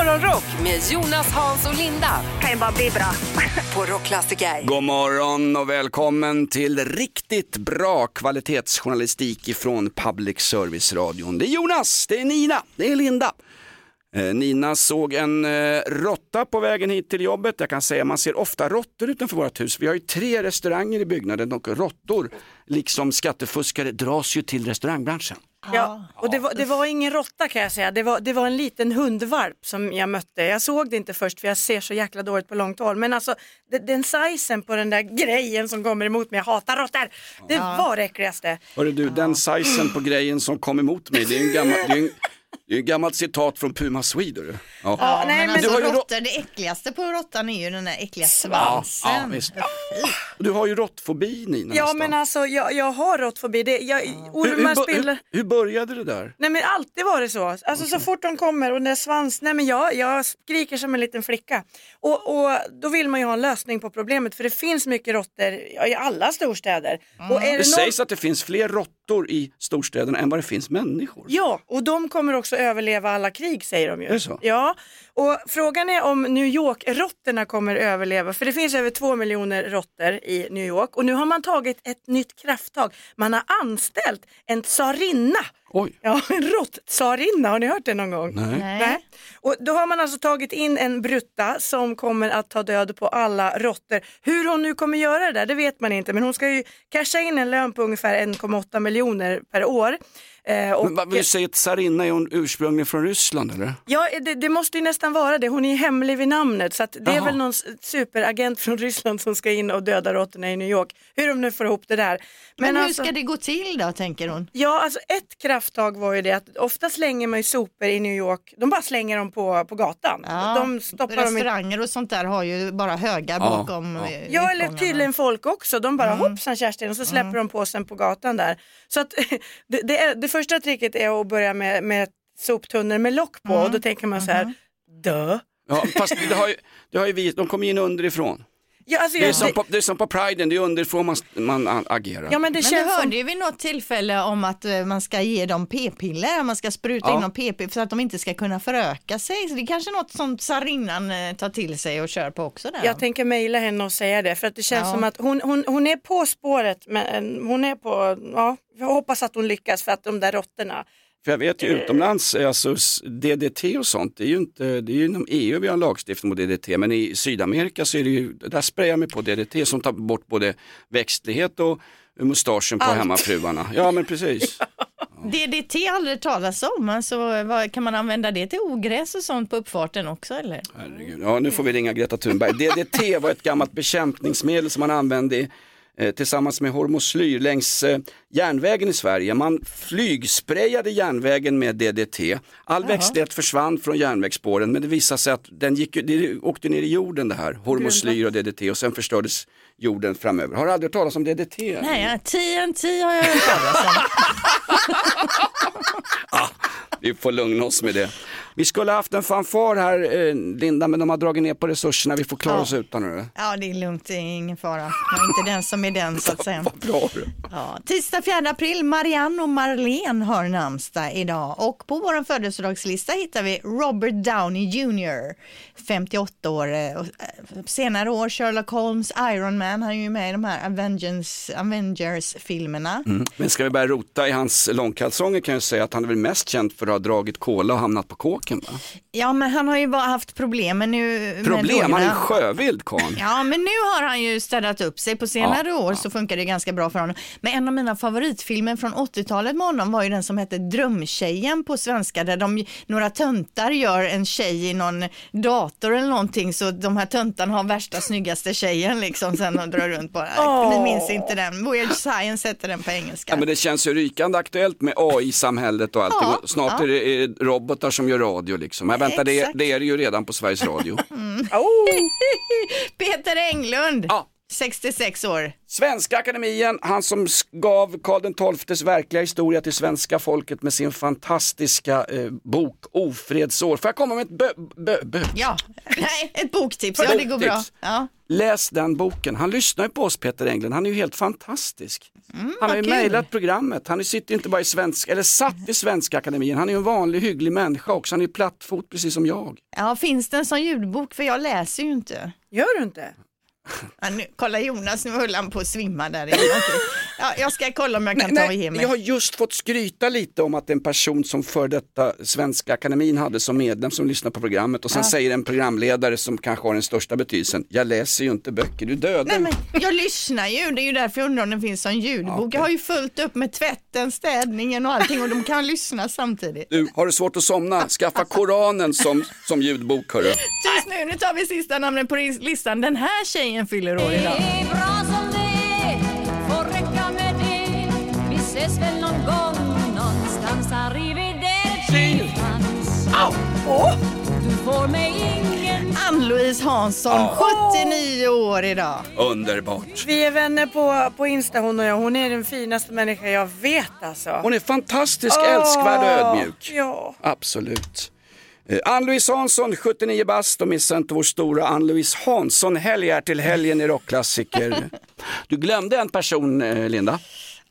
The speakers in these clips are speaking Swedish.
Morgonrock med Jonas, Hans och Linda kan ju bara bli bra. på Rockklassiker. God morgon och välkommen till riktigt bra kvalitetsjournalistik ifrån Public Service-radion. Det är Jonas, det är Nina, det är Linda. Eh, Nina såg en eh, råtta på vägen hit till jobbet. Jag kan säga man ser ofta råttor utanför vårt hus. Vi har ju tre restauranger i byggnaden och råttor, liksom skattefuskare, dras ju till restaurangbranschen. Ja, och det var, det var ingen råtta kan jag säga. Det var, det var en liten hundvalp som jag mötte. Jag såg det inte först för jag ser så jäkla dåligt på långt håll. Men alltså den sizen på den där grejen som kommer emot mig, jag hatar råttor. Det var det äckligaste. Hörru du, den sizen på grejen som kom emot mig, det är en gammal, det är en, det är ju ett gammalt citat från Puma Swede. du. Ja. Ja, nej, men alltså du har ju råttor, det äckligaste på råttan är ju den där äckliga Ja, svansen. ja, visst. Du har ju råttfobi Nina Ja nästan. men alltså jag, jag har råttfobi. Det, jag, hur, ormar hur, spiller. hur, hur började det där? Nej men alltid var det så. Alltså så fort de kommer och den där svans, nej men jag, jag skriker som en liten flicka. Och, och då vill man ju ha en lösning på problemet för det finns mycket råttor ja, i alla storstäder. Och är Det det någon... sägs att det finns fler råttor i storstäderna än vad det finns människor. Ja, och de kommer också överleva alla krig säger de ju. Är det så? Ja, och frågan är om New York-råttorna kommer överleva, för det finns över två miljoner råttor i New York och nu har man tagit ett nytt krafttag. Man har anställt en tsarinna. Oj, Ja, en rått-tsarinna, har ni hört det någon gång? nej. Nej. Och då har man alltså tagit in en brutta som kommer att ta död på alla råttor. Hur hon nu kommer göra det där, det vet man inte, men hon ska ju casha in en lön på ungefär 1,8 miljoner per år. Eh, och- Men vad vill du säga att tsarinna är hon ursprungligen från Ryssland eller? Ja, det, det måste ju nästan vara det. Hon är hemlig vid namnet så att det är Jaha. väl någon superagent från Ryssland som ska in och döda råttorna i New York. Hur de nu får ihop det där. Men, hur alltså, ska det gå till då, tänker hon? Ja, alltså ett krafttag var ju det att ofta slänger man ju sopor i New York, de bara slänger dem på, på gatan. De stoppar dem i... Restauranger och sånt där har ju bara högar Ja, bakom ja. eh, Ja, eller tydligen folk också. De bara hoppsan Kerstin och så släpper de påsen på gatan där. Så att det, det, är, det första tricket är att börja med, med soptunnor med lock på och då tänker man så här, dö. Ja, fast det har ju, det har ju vi, de kommer in underifrån. Ja, alltså, Det är som det, på, det är som på priden, det är underifrån man, man agerar. ja men det Men du känns som... hörde ju vid något tillfälle om att eh, man ska ge dem p-piller, man ska spruta Ja. in dem p-piller för att de inte ska kunna föröka sig. Så det är kanske något som tsarinnan eh, tar till sig och kör på också där. Jag tänker mejla henne och säga det för att det känns Ja. som att hon, hon, hon är på spåret men hon är på, ja, jag hoppas att hon lyckas för att de där råttorna. För jag vet ju utomlands, alltså DDT och sånt, det är ju inte, det är ju inom EU vi har lagstiftning mot DDT, men i Sydamerika så är det ju, där sprayar man på DDT som tar bort både växtlighet och mustaschen på Allt. hemmafruarna. Ja men precis. DDT har aldrig talas om, alltså, vad, kan man använda det till ogräs och sånt på uppfarten också eller? Herregud. Ja, nu får vi ringa Greta Thunberg. DDT var ett gammalt bekämpningsmedel som man använde i, tillsammans med hormoslyr längs eh, järnvägen i Sverige. Man flygsprayade järnvägen med DDT. All växtlighet försvann från järnvägsspåren men det visade sig att den gick, det åkte ner i jorden det här, hormoslyr och DDT och sen förstördes jorden framöver. Har du aldrig hört talas om DDT? Nej, TNT har jag hört talas om. Vi får lugna oss med det. Vi skulle ha haft en fanfar här eh, Linda men de har dragit ner på resurserna, vi får klara Ja. oss utan det. Ja, det är lugnt, det är ingen fara. Jag är inte den som är den så att säga. Vad bra du. Ja, tisdag 4 april, Marianne och Marlene har namnsdag idag och på vår födelsedagslista hittar vi Robert Downey Jr. 58 år. Senare år Sherlock Holmes, Iron Man, han är ju med i de här Avengers, Avengers-filmerna. Mm. Men ska vi börja rota i hans långkalsonger kan jag säga att han är väl mest känd för att ha dragit kola och hamnat på kåken. Va? Ja, men han har ju bara haft problem med nu. Problem, han är sjövild karln. Ja, men nu har han ju städat upp sig. På senare Ja, år så funkar det ganska bra för honom. Men en av mina favoritfilmer från 80-talet med honom var ju den som hette Drömtjejen på svenska, där de, några töntar gör en tjej i någon dator eller någonting, så de här töntarna har värsta snyggaste tjejen liksom sen och drar runt bara. Åh. Ni minns inte den. Weird Science heter den på engelska. Ja, men det känns ju rykande aktuellt med AI-samhället och allting. Ja, Snart ja. är det eh, robotar som gör radio liksom. Men vänta, det, det är det ju redan på Sveriges Radio. Oh. Peter Englund. Ja, 66 år. Svenska Akademien, han som gav Karl XIIs verkliga historia till svenska folket med sin fantastiska eh, bok Ofredsår. Får jag komma med ett bö, bö, bö. Ja, nej, ett boktips. Ja, det går bra. Ja. Läs den boken. Han lyssnar ju på oss Peter Englund, han är ju helt fantastisk. han har ju Mm, mejlat programmet, han sitter inte bara i svenska, eller satt i Svenska Akademien, han är ju en vanlig hygglig människa också, han är ju plattfot precis som jag. ja, finns det en sån ljudbok? För jag läser ju inte. Gör du inte? Ja, nu, kolla Jonas, nu höll han på att svimma där. Ja, jag ska kolla om jag kan ta Nej, hem jag har just fått skryta lite om att en person som för detta Svenska Akademin hade som medlem som lyssnar på programmet och sen säger en programledare som kanske har den största betydelsen, jag läser ju inte böcker, du dödar Nej, men jag lyssnar ju, det är ju därför jag undrar om det finns en ljudbok. Jag har ju fullt upp med tvätten, städningen och allting och de kan lyssna samtidigt. Du, har du svårt att somna? Skaffa Koranen som, som ljudbok hörru. Tyst nu, nu tar vi sista namnet på listan. Den här tjejen fyller år idag. Det är bra som det är, får räcka med det. Vi ses väl någon gång någonstans. Arrivederci Frans. Du får mig ingen Ann-Louise Hansson, 79 år idag. Underbart. Vi är vänner på, på Insta hon och jag. Hon är den finaste människa jag vet alltså. Hon är fantastisk, älskvärd och ödmjuk. Ja. Absolut. Eh, Ann-Louise Hansson, 79 bast och missa inte vår stora Ann-Louise Hansson-helg här till helgen i rockklassiker. Du glömde en person, eh, Linda.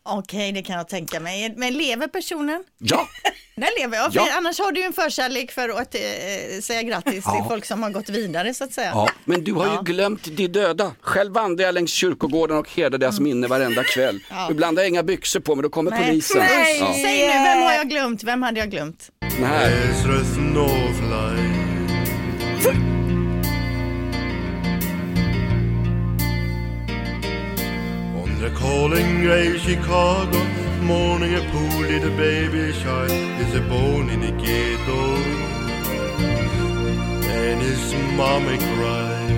Okej, det kan jag tänka mig. Men lever personen? Ja, Den lever jag, Ja. annars har du ju en förkärlek för att eh, säga grattis Ja. till folk som har gått vidare så att säga. ja. men du har Ja. ju glömt de döda. Själv vandrar jag längs kyrkogården och hedrar deras minne varenda kväll. Ibland har jag inga byxor på mig, då kommer Nej. polisen. Nej. Ja. Säg nu, vem har jag glömt? Vem hade jag glömt? Den här. On the calling grey Chicago. Morning a pool little baby child Is a bone in the ghetto? And his mommy cried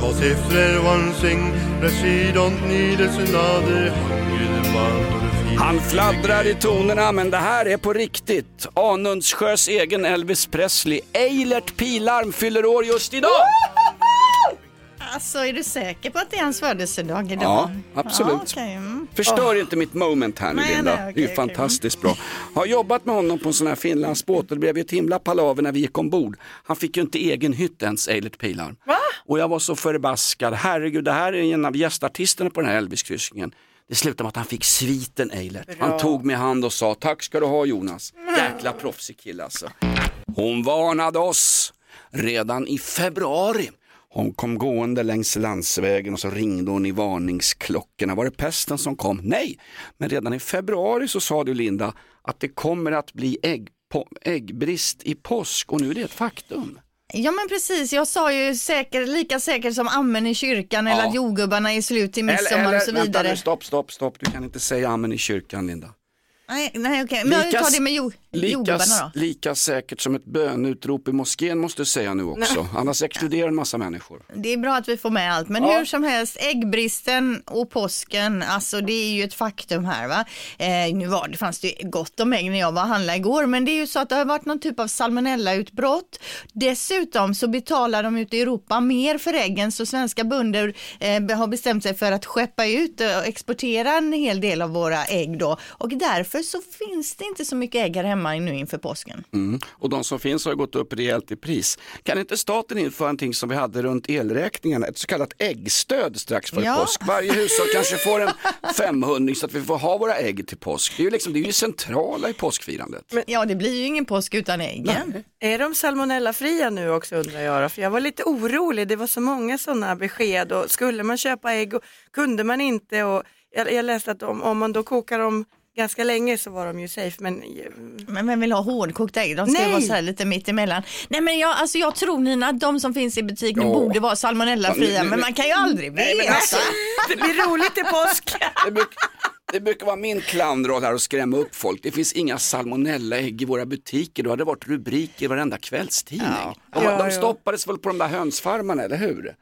Cause if there one thing that she don't need is another hungry man. Han fladdrar i tonerna men det här är på riktigt. Anundsjös egen Elvis Presley, Eilert Pilarm fyller år just idag. Alltså, är du säker på att det är hans födelsedag idag? Ja, absolut. Ja, okej, mm. Förstör inte mitt moment här nu Nej, Linda. nej, okej, det är ju okej. fantastiskt bra. Har jobbat med honom på en sån här Finlandsbåt och det blev ju ett himla palaver när vi gick ombord. Han fick ju inte egen hytt ens, Eilert Pilarm. Och jag var så förbaskad. Herregud, det här är en av gästartisterna på den här Elvis-kryssningen. Det slutade med att han fick sviten Eilert. Han tog mig hand och sa tack ska du ha Jonas. Jäkla proffsig kille alltså. Hon varnade oss redan i februari. Hon kom gående längs landsvägen och så ringde hon i varningsklockorna. Var det pesten som kom? Nej, men redan i februari så sa du Linda att det kommer att bli ägg, äggbrist i påsk och nu är det ett faktum. Ja men precis, jag sa ju säker, lika säkert som amen i kyrkan eller Ja. att jordgubbarna är slut till midsommar och så vänta vidare. nu, stopp, stopp, stopp. Du kan inte säga amen i kyrkan Linda. Nej, nej okej, men jag tar det med jord, lika, lika säkert som ett bönutrop i moskén måste du säga nu också. Annars exkluderar en massa människor. Det är bra att vi får med allt, men Ja. hur som helst, äggbristen och påsken, alltså det är ju ett faktum här va. Eh, nu var det, fanns det gott om ägg när jag var och handlade igår, men det är ju så att det har varit någon typ av salmonellautbrott. Dessutom så betalar de ute i Europa mer för äggen, så svenska bönder eh, har bestämt sig för att skeppa ut och exportera en hel del av våra ägg då. Och därför så finns det inte så mycket ägg här hemma nu inför påsken. Mm. Och de som finns har gått upp rejält i pris. Kan inte staten införa någonting som vi hade runt elräkningarna, ett så kallat äggstöd strax före Ja. påsk? Varje hushåll kanske får en 500 så att vi får ha våra ägg till påsk. Det är ju liksom, det är ju centrala i påskfirandet. Ja, det blir ju ingen påsk utan äggen. Är de salmonellafria nu också undrar jag? För jag var lite orolig, det var så många sådana besked och skulle man köpa ägg och kunde man inte och jag, jag läste att om, om man då kokar dem ganska länge så var de ju safe men Men vem vill ha hårdkokta ägg? De ska Nej. vara så här lite mitt emellan. Nej men jag, alltså jag tror Nina att de som finns i butik nu Ja. borde vara salmonellafria men man kan ju aldrig veta. alltså, det blir roligt i påsk. Det, bruk, det brukar vara min clownroll här och skrämma upp folk. Det finns inga salmonellaägg i våra butiker. Då hade det varit rubriker i varenda kvällstidning. De, Ja, de ja. stoppades väl på de där hönsfarmarna, eller hur?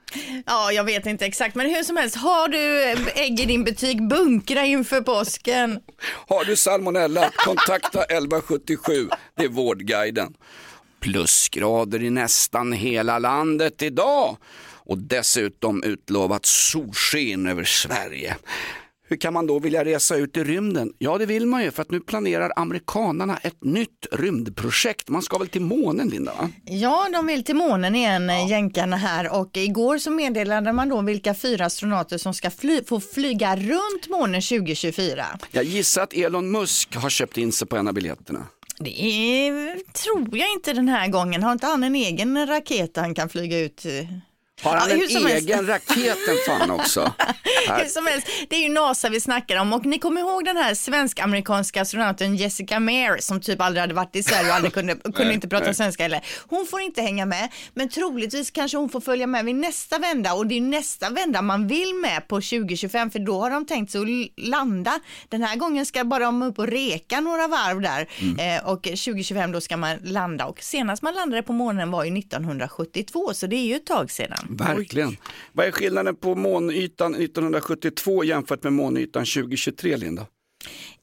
Ja jag vet inte exakt men hur som helst, har du ägg i din butik, bunkra inför påsken. Har du salmonella, kontakta 1177. Det är Vårdguiden. plusgrader i nästan hela landet idag och dessutom utlovat solsken över Sverige. Hur kan man då vilja resa ut i rymden? Ja, det vill man ju för att nu planerar amerikanarna ett nytt rymdprojekt. Man ska väl till månen, Linda? Va? Ja, de vill till månen igen, ja. jänkarna här. Och igår så meddelade man då vilka fyra astronauter som ska fly få flyga runt månen 2024. Jag gissar att Elon Musk har köpt in sig på en av biljetterna. Det är, tror jag inte den här gången. Har inte han en egen raket han kan flyga ut har han ja, en egen raket fan också? hur som helst, det är ju NASA vi snackar om och ni kommer ihåg den här svensk-amerikanska astronauten Jessica Meir som typ aldrig hade varit i Sverige och aldrig kunde, kunde inte prata svenska heller. Hon får inte hänga med, men troligtvis kanske hon får följa med vid nästa vända och det är nästa vända man vill med på 2025 för då har de tänkt sig att landa. Den här gången ska bara de upp och reka några varv där mm. eh, och 2025 då ska man landa och senast man landade på månen var ju 1972 så det är ju ett tag sedan. Verkligen. Oj. Vad är skillnaden på månytan 1972 jämfört med månytan 2023, Linda?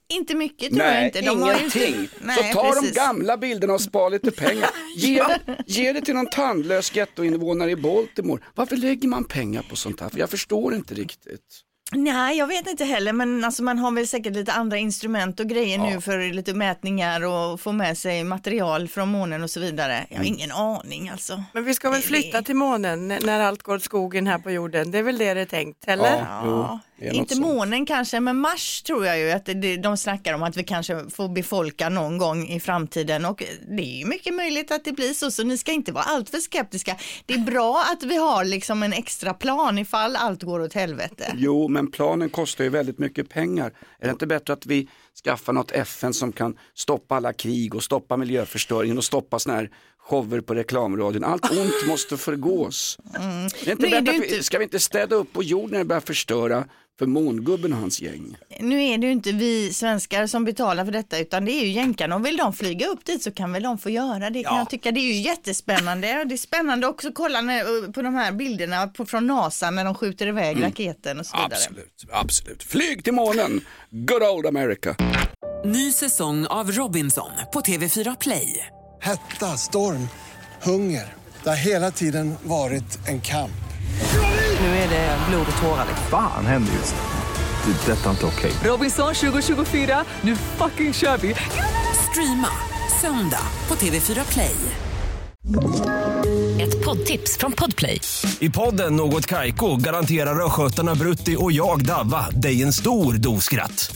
Inte mycket tror Nej, jag inte. De ingenting. Inte... Nej, så ta precis. de gamla bilderna och spara lite pengar. Ge, det, ge det till någon tandlös gettoinvånare i Baltimore. Varför lägger man pengar på sånt här? För jag förstår inte riktigt. Nej, jag vet inte heller, men alltså man har väl säkert lite andra instrument och grejer ja. nu för lite mätningar och få med sig material från månen och så vidare. Jag har mm. ingen aning alltså. Men vi ska väl flytta till månen när allt går åt skogen här på jorden, det är väl det det är tänkt, eller? Ja, ja. Inte månen kanske, men Mars tror jag ju att det, de snackar om att vi kanske får befolka någon gång i framtiden och det är ju mycket möjligt att det blir så, så ni ska inte vara alltför skeptiska. Det är bra att vi har liksom en extra plan ifall allt går åt helvete. Jo, men planen kostar ju väldigt mycket pengar. Är det inte bättre att vi skaffar något FN som kan stoppa alla krig och stoppa miljöförstöringen och stoppa sådana här shower på reklamradion. Allt ont måste förgås. Mm. Det är inte bättre, är inte... Ska vi inte städa upp på jorden när det börjar förstöra för mångubben och hans gäng. Nu är det ju inte vi svenskar som betalar för detta utan det är ju jänkarna och vill de flyga upp dit så kan väl de få göra det kan jag tycka. Det är ju jättespännande. Det är spännande också att kolla när, på de här bilderna på, från NASA när de skjuter iväg mm. raketen och så vidare. Absolut, absolut. Flyg till månen, good old America. Ny säsong av Robinson på TV4 Play. Hetta, storm, hunger. Det har hela tiden varit en kamp. Nu är det blod och tårar. Fan händer just det. det detta är inte okej. Okay. Robinson 2024, nu fucking kör vi. Streama söndag på TV4 Play. Ett poddtips från Podplay. I podden Något Kaiko garanterar östgötarna Brutti och jag Davva dig en stor dos skratt.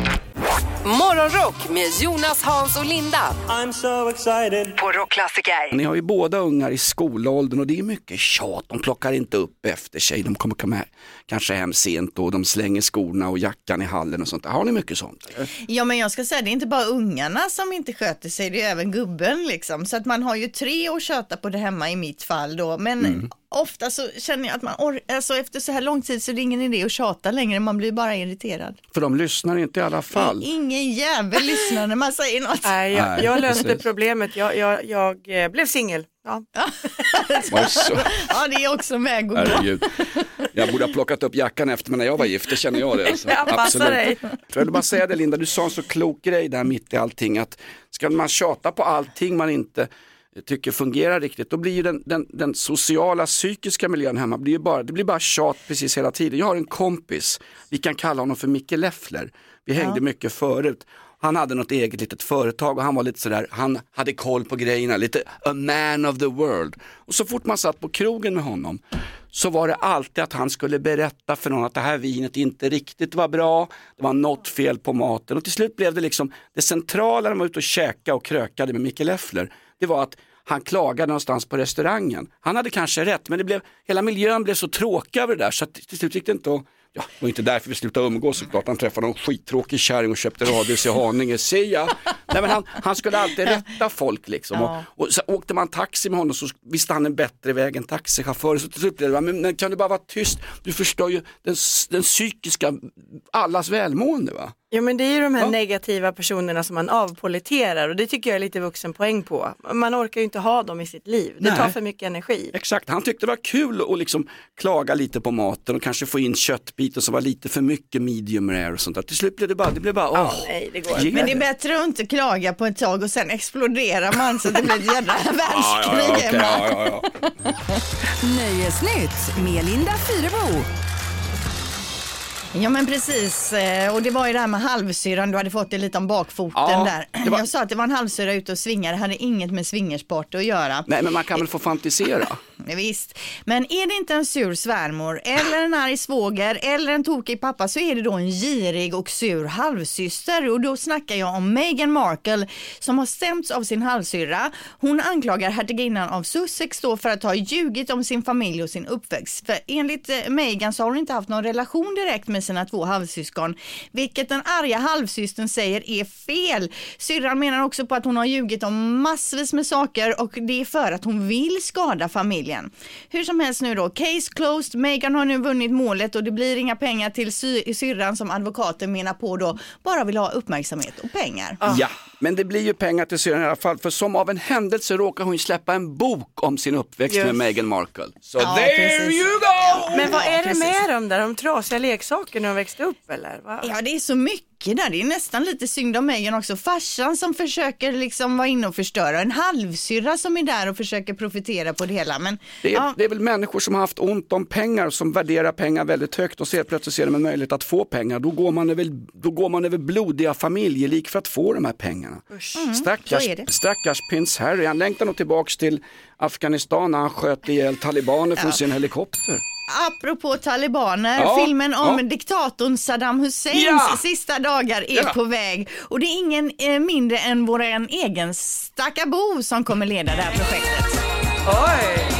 Morgonrock med Jonas, Hans och Linda. I'm so excited. På Rockklassiker. Ni har ju båda ungar i skolåldern och det är mycket tjat. De plockar inte upp efter sig. De kommer komma här, kanske hem sent och de slänger skorna och jackan i hallen och sånt. Har ni mycket sånt? Eller? Ja men jag ska säga det är inte bara ungarna som inte sköter sig, det är även gubben liksom. Så att man har ju tre att köta på det hemma i mitt fall då. Men mm ofta så känner jag att man or- alltså efter så här lång tid så är det ingen idé att tjata längre, man blir bara irriterad. För de lyssnar inte i alla fall. Ingen jävel lyssnar när man säger något. Nej, jag, jag löste precis. problemet, jag, jag, jag eh, blev singel. Ja. ja, det är också med. God Herregud. Jag borde ha plockat upp jackan efter mig när jag var gift, det känner jag det. Alltså. Jag Absolut. Dig. Jag vill bara säga det Linda, du sa en så klok grej där mitt i allting, att ska man tjata på allting man inte tycker fungerar riktigt, då blir ju den, den, den, sociala psykiska miljön hemma, blir ju bara, det blir bara tjat precis hela tiden. Jag har en kompis, vi kan kalla honom för Micke Leffler, vi hängde ja. mycket förut. Han hade något eget litet företag och han var lite sådär, han hade koll på grejerna, lite a man of the world. Och så fort man satt på krogen med honom så var det alltid att han skulle berätta för någon att det här vinet inte riktigt var bra, det var något fel på maten och till slut blev det liksom det centrala när man var ute och käkade och krökade med Micke Leffler det var att han klagade någonstans på restaurangen. Han hade kanske rätt men det blev, hela miljön blev så tråkig över det där så att till slut gick det inte att Ja, det var inte därför vi slutade umgås såklart. Han träffade någon skittråkig kärring och köpte radhus i Haninge. Se ja. Nej, men han, han skulle alltid rätta folk liksom. Ja. Och, och så åkte man taxi med honom så visste han en bättre väg än taxichaufför. Så till slut blev det, men, men kan du bara vara tyst? Du förstör ju den, den psykiska, allas välmående va? Ja men det är ju de här Ja. negativa personerna som man avpoliterar och det tycker jag är lite vuxenpoäng på. Man orkar ju inte ha dem i sitt liv, det Nej. tar för mycket energi. Exakt, han tyckte det var kul att liksom klaga lite på maten och kanske få in köttbitar som var lite för mycket medium rare och sånt där. Till slut blev det bara, det blev bara, åh. Nej, det går. Men det är bättre att inte klaga på ett tag och sen exploderar man så det blir ett jädra världskrig okej, hemma. ja, ja, ja. Nöjesnytt med Linda Fyrebo. Ja men precis, Eh, och det var ju det här med halvsyran, du hade fått det lite om bakfoten Ja, där. var- Jag sa att det var en halvsyra ute och svingade, det hade inget med swingersport att göra. Nej men man kan väl få fantisera. Ja, Visst, men är det inte en sur svärmor eller en arg svåger eller en tokig pappa så är det då en girig och sur halvsyster och då snackar jag om Meghan Markle som har stämts av sin halvsyrra. Hon anklagar hertiginnan av Sussex då för att ha ljugit om sin familj och sin uppväxt. För enligt eh, Meghan så har hon inte haft någon relation direkt med sina två halvsyskon, vilket den arga halvsystern säger är fel. Syrran menar också på att hon har ljugit om massvis med saker och det är för att hon vill skada familjen. Hur som helst nu då, case closed. Meghan har nu vunnit målet och det blir inga pengar till sy- syrran som advokaten menar på då bara vill ha uppmärksamhet och pengar. Ja, men det blir ju pengar till syrran i alla fall. För som av en händelse råkar hon släppa en bok om sin uppväxt Just. med Meghan Markle. Så Ja, there precis. you go! Men vad är det med dem där, de trasiga leksakerna när de växte upp eller? Va? Ja, det är så mycket där. Det är nästan lite synd om Meghan också. Farsan som försöker liksom vara inne och förstöra. En halvsyrra som är där och försöker profitera på det hela. Men Det är, ja, det är väl människor som har haft ont om pengar som värderar pengar väldigt högt och helt plötsligt ser de en möjlighet att få pengar. Då går man över, då går man över blodiga familjelik för att få de här pengarna. Stackars, så är det. stackars prins Harry, han längtar nog tillbaks till Afghanistan när han sköt ihjäl talibaner från sin helikopter. apropå talibaner, Ja, filmen om ja. diktatorn Saddam Husseins Ja. sista dagar är Ja. på väg. Och det är ingen eh, mindre än vår egen Stackabo som kommer leda det här projektet. Oj!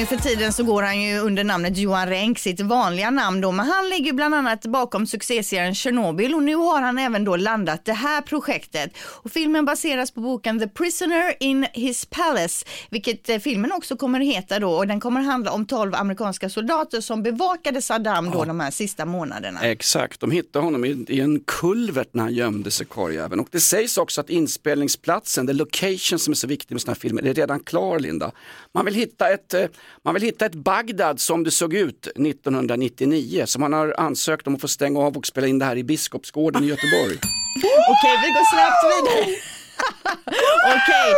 Nu för tiden så går han ju under namnet Johan Renck, sitt vanliga namn då, men han ligger bland annat bakom succéserien Chernobyl och nu har han även då landat det här projektet. Och filmen baseras på boken The Prisoner in His Palace, vilket eh, filmen också kommer att heta då och den kommer handla om 12 amerikanska soldater som bevakade Saddam då de här sista månaderna. Exakt, de hittade honom i, i en kulvert när han gömde sig karljäveln. Och det sägs också att inspelningsplatsen, the location som är så viktig med sådana här filmer, är redan klar Linda. Man vill hitta ett, eh, man vill hitta ett Bagdad som det såg ut 1999, som man har ansökt om att få stänga av och spela in det här i Biskopsgården i Göteborg. Okej, vi går snabbt vidare. Okej,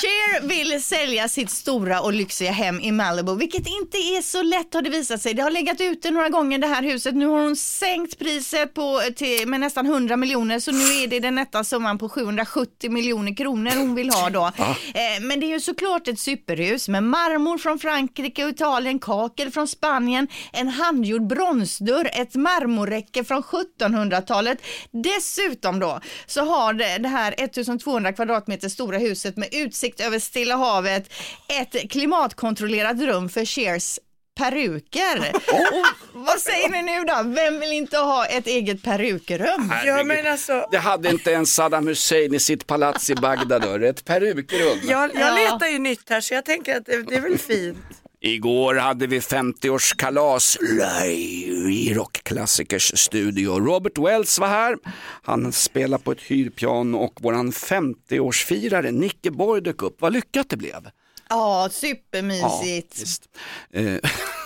Cher vill sälja sitt stora och lyxiga hem i Malibu, vilket inte är så lätt har det visat sig. Det har legat ute några gånger det här huset. Nu har hon sänkt priset på, till, med nästan 100 miljoner, så nu är det den nätta summan på 770 miljoner kronor hon vill ha då. Eh, men det är ju såklart ett superhus med marmor från Frankrike och Italien, kakel från Spanien, en handgjord bronsdörr, ett marmorräcke från 1700-talet. Dessutom då så har det, det här 1200 kvadratmeter stora huset med utsikt över Stilla havet ett klimatkontrollerat rum för Cheers peruker. Och vad säger ni nu då? Vem vill inte ha ett eget perukrum? Ja men alltså, Det hade inte ens Saddam Hussein i sitt palats i Bagdad, ett perukrum. jag, jag Ja. letar ju nytt här så jag tänker att det, det är väl fint. Igår hade vi 50-årskalas live i Rockklassikers studio. Robert Wells var här. Han spelar på ett hyrpiano och våran 50-årsfirare Nicke Borg dök upp. Vad lyckat det blev. Ja, supermysigt. visst.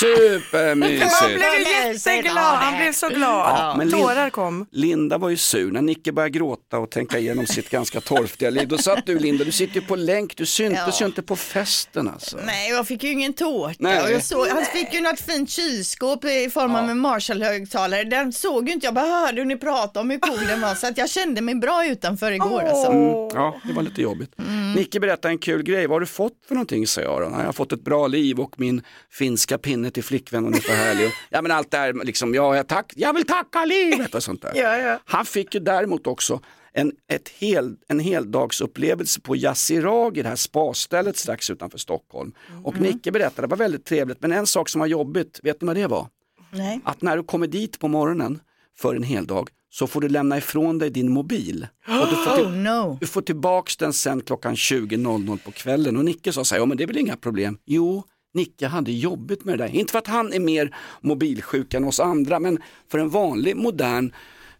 Supermysigt. Han blev jätteglad, han blev så glad. Ja, men Lin- Tårar kom. Linda var ju sur när Nicke började gråta och tänka igenom sitt ganska torftiga liv. Då satt du Linda, du sitter ju på länk, du syntes Ja. ju inte på festen alltså. Nej, jag fick ju ingen tårta. Nej. Och jag såg, han fick ju något fint kylskåp i form av en Marshall-högtalare. Den såg ju inte jag, bara hörde hur ni pratade om hur cool den var. Så att jag kände mig bra utanför igår. Alltså. Ja, det var lite jobbigt. Mm. Nicke berättade en kul grej. Vad har du fått för någonting? sa jag då. "Nej, Jag har fått ett bra liv och min finska pinne till flickvän är för härlig. Ja men allt det här liksom, ja, jag, tack, jag vill tacka livet och sånt där. Ja, ja. Han fick ju däremot också en, ett hel, en heldagsupplevelse på Yassiragi, det här spastället strax utanför Stockholm. Och Nicke berättade, det var väldigt trevligt, men en sak som var jobbigt, vet ni vad det var? Nej. Att när du kommer dit på morgonen för en heldag så får du lämna ifrån dig din mobil. Och du, får till, Oh no. du får tillbaks den sen klockan 20.00 på kvällen. Och Nicke sa så här, ja men det är väl inga problem. Jo, Nicke hade jobbigt med det där. Inte för att han är mer mobilsjuk än oss andra, men för en vanlig modern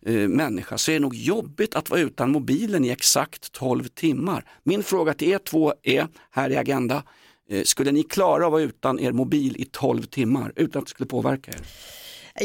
eh, människa så är det nog jobbigt att vara utan mobilen i exakt 12 timmar. Min fråga till er två är, här i Agenda, eh, skulle ni klara att vara utan er mobil i 12 timmar utan att det skulle påverka er?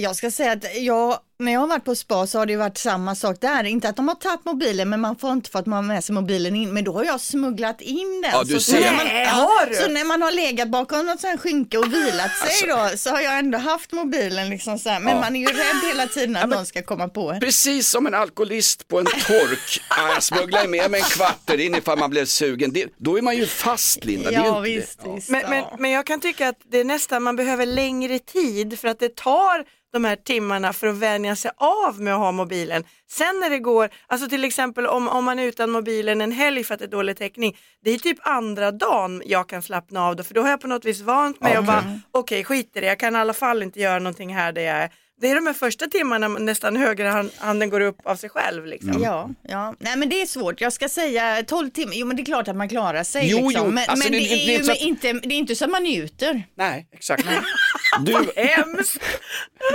Jag ska säga att jag, när jag har varit på spa så har det ju varit samma sak där. Inte att de har tagit mobilen men man får inte fått ha med sig mobilen in. Men då har jag smugglat in den. Ja, du så, ser. när man, Nej, ja, har du? så när man har legat bakom något sånt här skynke och vilat sig Alltså- då så har jag ändå haft mobilen liksom så här. Men Ja. man är ju rädd hela tiden att någon ska komma på en. Precis som en alkoholist på en tork. Ja, jag smugglar med mig en kvart in ifall man blev sugen. Det, då är man ju fast Linda. Ja visst, visst. Men, men, ja. men jag kan tycka att det är nästan, man behöver längre tid för att det tar de här timmarna för att vänja sig av med att ha mobilen. Sen när det går, alltså till exempel om, om man är utan mobilen en helg för att det är dålig täckning, det är typ andra dagen jag kan slappna av då, för då har jag på något vis vant mig och bara, okej skit i det, jag kan i alla fall inte göra någonting här där jag är. Det är de här första timmarna nästan högerhanden går upp av sig själv. Liksom. Ja, ja, nej men det är svårt. Jag ska säga 12 timmar, jo men det är klart att man klarar sig. Jo, liksom. jo, Men, alltså, men det- det, det- är ju inte, det är inte så att man njuter. Nej, exakt. Du, Hemskt!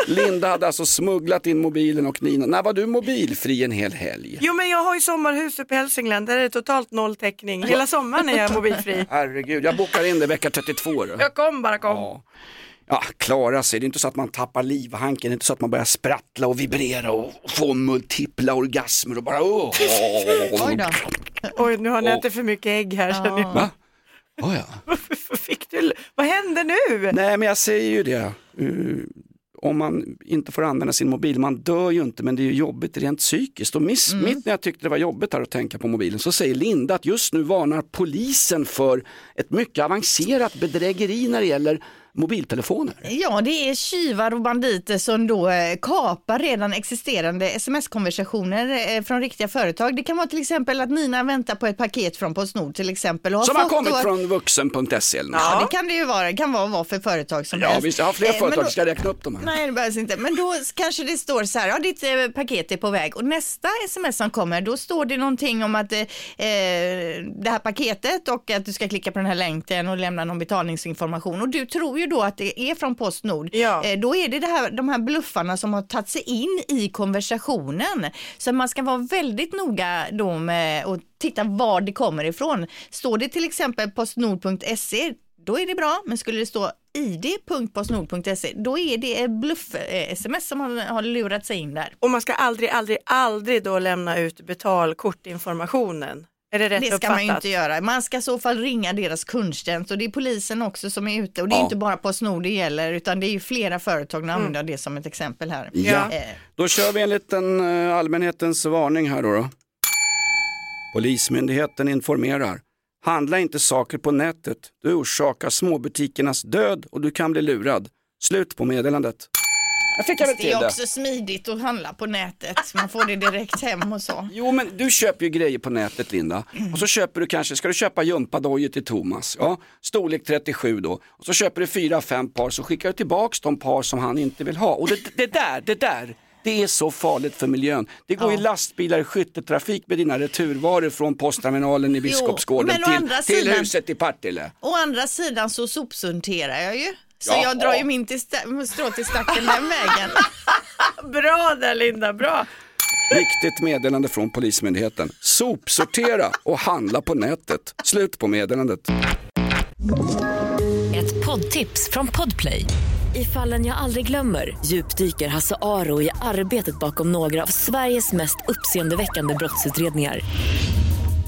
Linda hade alltså smugglat in mobilen och Nina, när var du mobilfri en hel helg? Jo men jag har ju sommarhus uppe i Hälsingland, där är det totalt noll täckning. Hela sommaren är jag mobilfri. Herregud, jag bokar in det vecka 32 då. Jag kom bara kom. Ja. Ja, klara sig. Det är inte så att man tappar livhanken, det är inte så att man börjar sprattla och vibrera och få multipla orgasmer och bara åh. Oj då. Oj, nu har ni inte för mycket ägg här. känner jag. Va? Oh, ja. Varför fick du, vad hände nu? Nej, men jag säger ju det. Uh, om man inte får använda sin mobil, man dör ju inte men det är ju jobbigt rent psykiskt. Och miss, Mm. mitt när jag tyckte det var jobbigt här att tänka på mobilen så säger Linda att just nu varnar polisen för ett mycket avancerat bedrägeri när det gäller mobiltelefoner. Ja, det är tjuvar och banditer som då eh, kapar redan existerande sms-konversationer eh, från riktiga företag. Det kan vara till exempel att Nina väntar på ett paket från Postnord till exempel. Och har Som har kommit då- från vuxen.se eller något. Ja, det kan det ju vara. Det kan vara vad för företag som Ja, helst. visst, jag har fler Eh, företag, då- ska jag räkna upp dem här? Nej, det behövs inte. Men då kanske det står så här, ja ditt eh, paket är på väg och nästa sms som kommer, då står det någonting om att eh, eh, det här paketet och att du ska klicka på den här länken och lämna någon betalningsinformation och du tror ju då att det är från Postnord. Ja. Eh, då är det, det här, de här bluffarna som har tagit sig in i konversationen. Så man ska vara väldigt noga då med att titta var det kommer ifrån. Står det till exempel postnord.se då är det bra, men skulle det stå id.postnord.se då är det bluff-sms som har, har lurat sig in där. Och man ska aldrig, aldrig, aldrig då lämna ut betalkortinformationen. Är det rätt Det ska uppfattat? man ju inte göra. Man ska i så fall ringa deras kundtjänst och det är polisen också som är ute och det är Ja. inte bara Postnord det gäller utan det är ju flera företag, nu använder jag det som ett exempel här. Ja. Eh, Då kör vi en liten eh, allmänhetens varning här då. då. Polismyndigheten informerar. Handla inte saker på nätet. Du orsakar småbutikernas död och du kan bli lurad. Slut på meddelandet. Jag fick väl Det är det. också smidigt att handla på nätet. Man får det direkt hem och så. Jo men du köper ju grejer på nätet Linda. Och så köper du kanske, ska du köpa gympadojor till Thomas? Ja, storlek 37 då. Och så köper du fyra, fem par så skickar du tillbaks de par som han inte vill ha. Och det, det där, det där. Det är så farligt för miljön. Det går ju lastbilar i skytteltrafik med dina returvaror från postterminalen i Biskopsgården å till, till sidan- huset i Partille. Å andra sidan så sopsunterar jag ju. Så Ja. jag drar ju min till strå till stacken den vägen. Bra där Linda, bra. Viktigt meddelande från Polismyndigheten. Sopsortera och handla på nätet. Slut på meddelandet. Ett poddtips från Podplay. I fallen jag aldrig glömmer djupdyker Hasse Aro i arbetet bakom några av Sveriges mest uppseendeväckande brottsutredningar.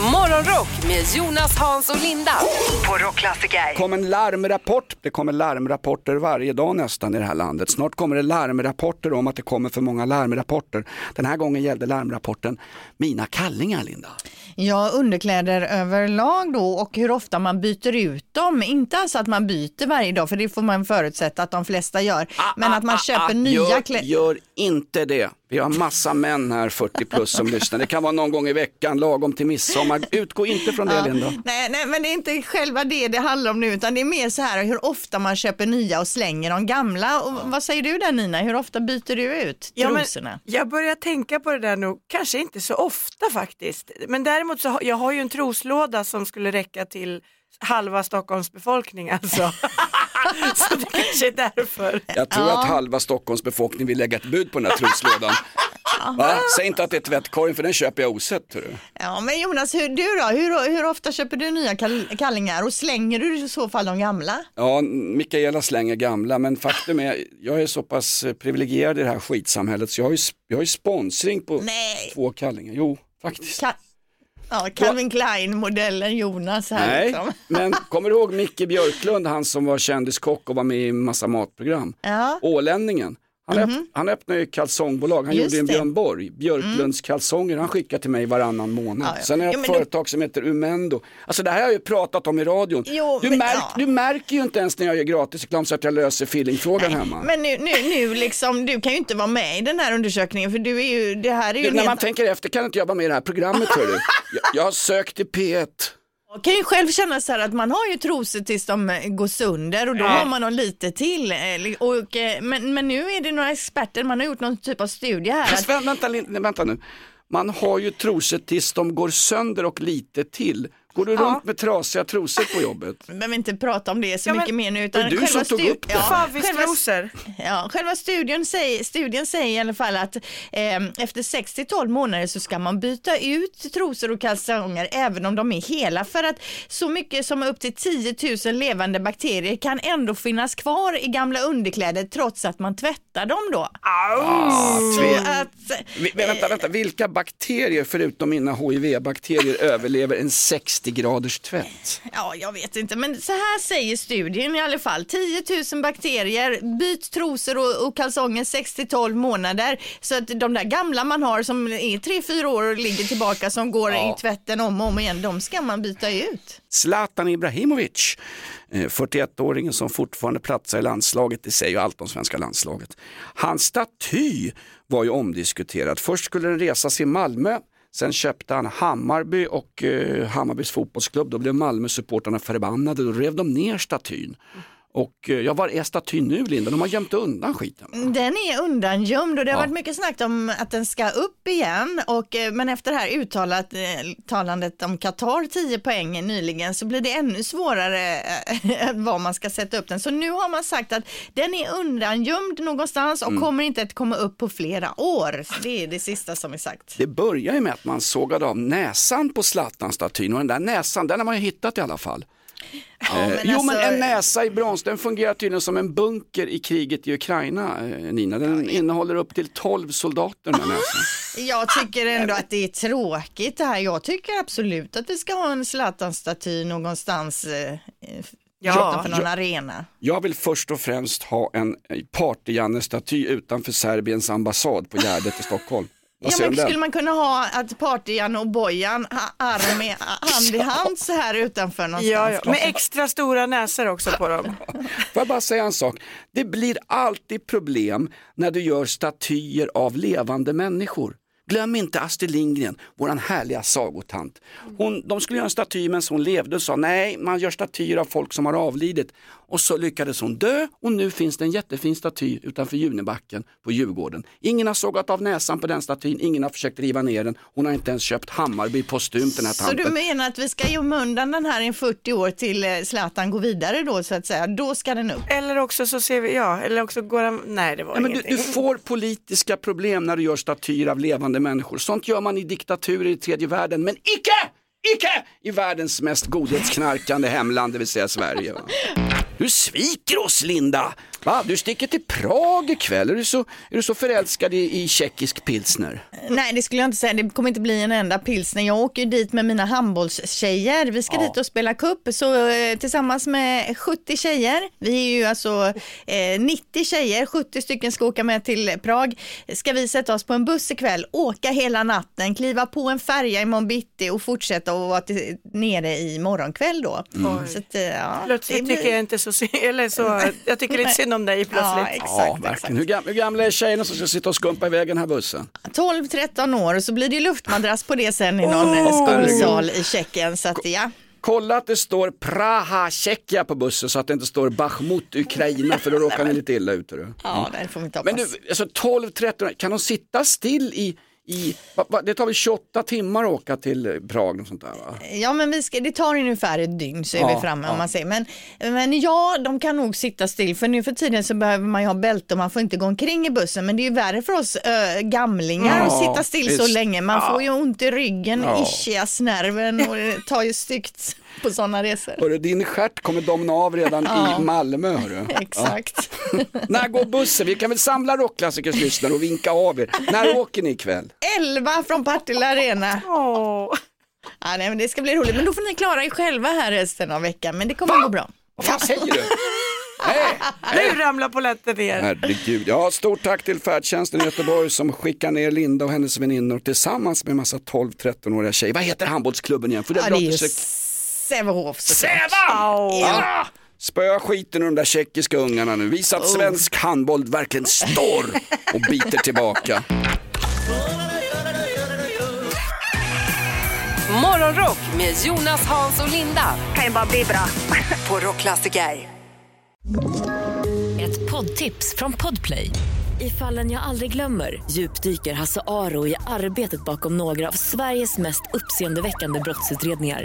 Morgonrock med Jonas, Hans och Linda på Rockklassiker. Det kom en larmrapport, det kommer larmrapporter varje dag nästan i det här landet. Snart kommer det larmrapporter om att det kommer för många larmrapporter. Den här gången gällde larmrapporten mina kallingar, Linda. Ja, underkläder överlag då och hur ofta man byter ut dem. Inte alltså att man byter varje dag, för det får man förutsätta att de flesta gör. Men att man köper nya Ah, gör, kläder. gör inte det. Vi har massa män här, 40 plus, som lyssnar. Det kan vara någon gång i veckan, lagom till midsommar. Utgå inte från det, Linda. Nej, nej, men det är inte själva det det handlar om nu, utan det är mer så här hur ofta man köper nya och slänger de gamla. Och vad säger du där Nina, hur ofta byter du ut Ja, trosorna? jag börjar tänka på det där nog, kanske inte så ofta faktiskt. Men däremot så har jag har ju en troslåda som skulle räcka till halva Stockholms befolkning alltså. så det kanske är därför. Jag tror att halva Stockholms befolkning vill lägga ett bud på den här troslådan. Va? Säg inte att det är tvättkorgen för den köper jag osett. hörru. Ja, men Jonas, hur, du då? Hur, hur ofta köper du nya kall kallingar och slänger du i så fall de gamla? Ja, Mikaela slänger gamla, men faktum är, jag är så pass eh, privilegierad i det här skitsamhället så jag har ju, jag har ju sponsring på Nej. två kallingar. Jo, faktiskt. Ka ja, Calvin Klein-modellen Jonas här. Nej, Liksom. men kommer du ihåg Micke Björklund, han som var kändiskock och var med i massa matprogram? Ja. Ålänningen. Han, öpp, han öppnade ju kalsongbolag, han Just gjorde en. Björn Borg, Björklunds kalsonger, han skickar till mig varannan månad. Ja, ja. Sen är det Jo, ett du- företag som heter Umendo. Alltså det här har jag ju pratat om i radion. Jo, du, men- märk, ja. du märker ju inte ens när jag gör gratisreklam så att jag löser feelingfrågan hemma. Men nu, nu, nu liksom, du kan ju inte vara med i den här undersökningen för du är ju, det här är ju Du, när man tänker efter kan inte jag vara med i det här programmet. hörru. jag, jag har sökt till P1. Kan ju själv känna så här att man har ju trosor tills de eh, går sönder och då har man någon lite till. eh, Och, eh, men, men nu är det några experter, man har gjort någon typ av studie här. Fast vä- vänta, vänta nu. Man har ju trosor tills de går sönder och lite till. Går du Ja. runt med trasiga trosor på jobbet? Vi behöver inte prata om det så Ja, men- mycket mer nu. Var du som tog upp det. Ja, Favvistrosor. Ja, själva studien säger, studien säger i alla fall att eh, efter 6-12 månader så ska man byta ut trosor och kalsonger även om de är hela för att så mycket som upp till 10 000 levande bakterier kan ändå finnas kvar i gamla underkläder trots att man tvättar dem då. Ah, Så att, Vi, vänta, vänta, vilka bakterier förutom mina HIV-bakterier överlever en 60 graders tvätt? Ja, jag vet inte, men så här säger studien i alla fall. 10 000 bakterier, byt trosor och, och kalsonger 6-12 månader. Så att de där gamla man har som är 3-4 år och ligger tillbaka som går Ja. i tvätten om och om igen, de ska man byta ut. Zlatan Ibrahimovic, eh, 41-åringen som fortfarande platsar i landslaget, det säger ju allt om svenska landslaget. Hans staty var ju omdiskuterat. Först skulle den resas i Malmö, sen köpte han Hammarby och eh, Hammarbys fotbollsklubb. Då blev Malmö supportarna förbannade, då rev de ner statyn. Och eh, ja, var är statyn nu Linda? De har gömt undan skiten. Den är undangömd och det har Ja. varit mycket snack om att den ska upp igen. Och, eh, men efter det här uttalat, eh, om Qatar 10 poäng nyligen så blir det ännu svårare var man ska sätta upp den. Så nu har man sagt att den är undangömd någonstans och Mm. kommer inte att komma upp på flera år. Så det är det sista som är sagt. Det börjar ju med att man sågade av näsan på Zlatan-statyn och den där näsan, den har man ju hittat i alla fall. Eh, men jo men alltså- en näsa i brons, den fungerar tydligen som en bunker i kriget i Ukraina, eh, Nina. Den innehåller upp till 12 soldater den här näsan. Jag tycker ändå att det är tråkigt det här. Jag tycker absolut att vi ska ha en Zlatan-staty någonstans eh, eh, Ja. utanför någon Ja. arena. Jag vill först och främst ha en eh, party-Janne-staty utanför Serbiens ambassad på Gärdet i Stockholm. Ja, men skulle den? man kunna ha att Party-Jan och Bojan arm i, hand i hand så här utanför någonstans? Ja, ja. Med extra stora näsor också på dem. Får jag bara säga en sak? Det blir alltid problem när du gör statyer av levande människor. Glöm inte Astrid Lindgren, våran härliga sagotant. Hon, de skulle göra en staty medan hon levde och sa nej, man gör statyer av folk som har avlidit. Och så lyckades hon dö och nu finns det en jättefin staty utanför Junibacken på Djurgården. Ingen har sågat av näsan på den statyn, ingen har försökt riva ner den. Hon har inte ens köpt Hammarby postumt den här Så tanten. du menar att vi ska gömma undan den här i 40 år till eh, Zlatan går vidare då så att säga? Då ska den upp? Eller också så ser vi, ja, eller också går han, nej det var Ja, men du, du får politiska problem när du gör statyer av levande människor. Sånt gör man i diktaturer i tredje världen, men icke, icke i världens mest godhetsknarkande hemland, det vill säga Sverige. Va? Du sviker oss Linda! Va? Du sticker till Prag ikväll. Är du så, är du så förälskad i, i tjeckisk pilsner? Nej, det skulle jag inte säga. Det kommer inte bli en enda pilsner. Jag åker ju dit med mina handbollstjejer. Vi ska Ja. dit och spela cup så eh, tillsammans med 70 tjejer. Vi är ju alltså eh, 90 tjejer, 70 stycken ska åka med till Prag. Ska vi sätta oss på en buss ikväll, åka hela natten, kliva på en färja imorgon bitti och fortsätta och vara till, nere i morgonkväll då. Mm. Så att, eh, ja, Plötsligt det blir- tycker jag inte så, eller så, jag tycker lite synd om dig plötsligt. Ja, exakt. ja, verkligen. Hur, gam, hur gamla är tjejerna som ska sitta och skumpa iväg den här bussen? 12-13 år och så blir det ju luftmadrass på det sen i någon Oh! oh, skolsal i Tjeckien. Så att ja. Kolla att det står Praha, Tjeckien på bussen så att det inte står Bachmut, Ukraina för då råkar ni lite illa ut. hörru. Ja, det får vi inte Men hoppas. du, alltså 12-13, kan de sitta still i, i va, va, det tar väl 28 timmar att åka till Prag och sånt där va? Ja, men vi ska, det tar ungefär ett dygn så är Ja, vi framme ja. om man säger. Men, men ja, de kan nog sitta still för nu för tiden så behöver man ju ha bälte och man får inte gå omkring i bussen. Men det är ju värre för oss ö, gamlingar Ja, att sitta still så visst. länge. Man får ju ont i ryggen, Ja. ischiasnerven och det tar ju styggt på sådana resor. Hörru, din stjärt kommer domna av redan Ja. i Malmö. Hörru. Exakt. Ja. När går bussen? Vi kan väl samla rockklassikers lyssnare och vinka av er. När åker ni ikväll? 11 från Partille Arena. Åh. Ja, nej, men det ska bli roligt, men då får ni klara er själva här resten av veckan. Men det kommer gå bra. Vad säger du? Nu ramlar polletten ner. Herregud. Ja, stort tack till färdtjänsten i Göteborg som skickar ner Linda och hennes väninnor tillsammans med en massa 12-13-åriga tjejer. Vad heter handbollsklubben igen? För det Ja, det är Sävehof såklart. Sävan! Ja. Spöa skiten ur de där tjeckiska ungarna nu. Visa att Oh. svensk handboll verkligen står och biter tillbaka. Morgonrock med Jonas, Hans och Linda. Kan ju bara bli bra. På Rockklassiker. Ett poddtips från Podplay. I fallen jag aldrig glömmer djupdyker Hasse Aro i arbetet bakom några av Sveriges mest uppseendeväckande brottsutredningar.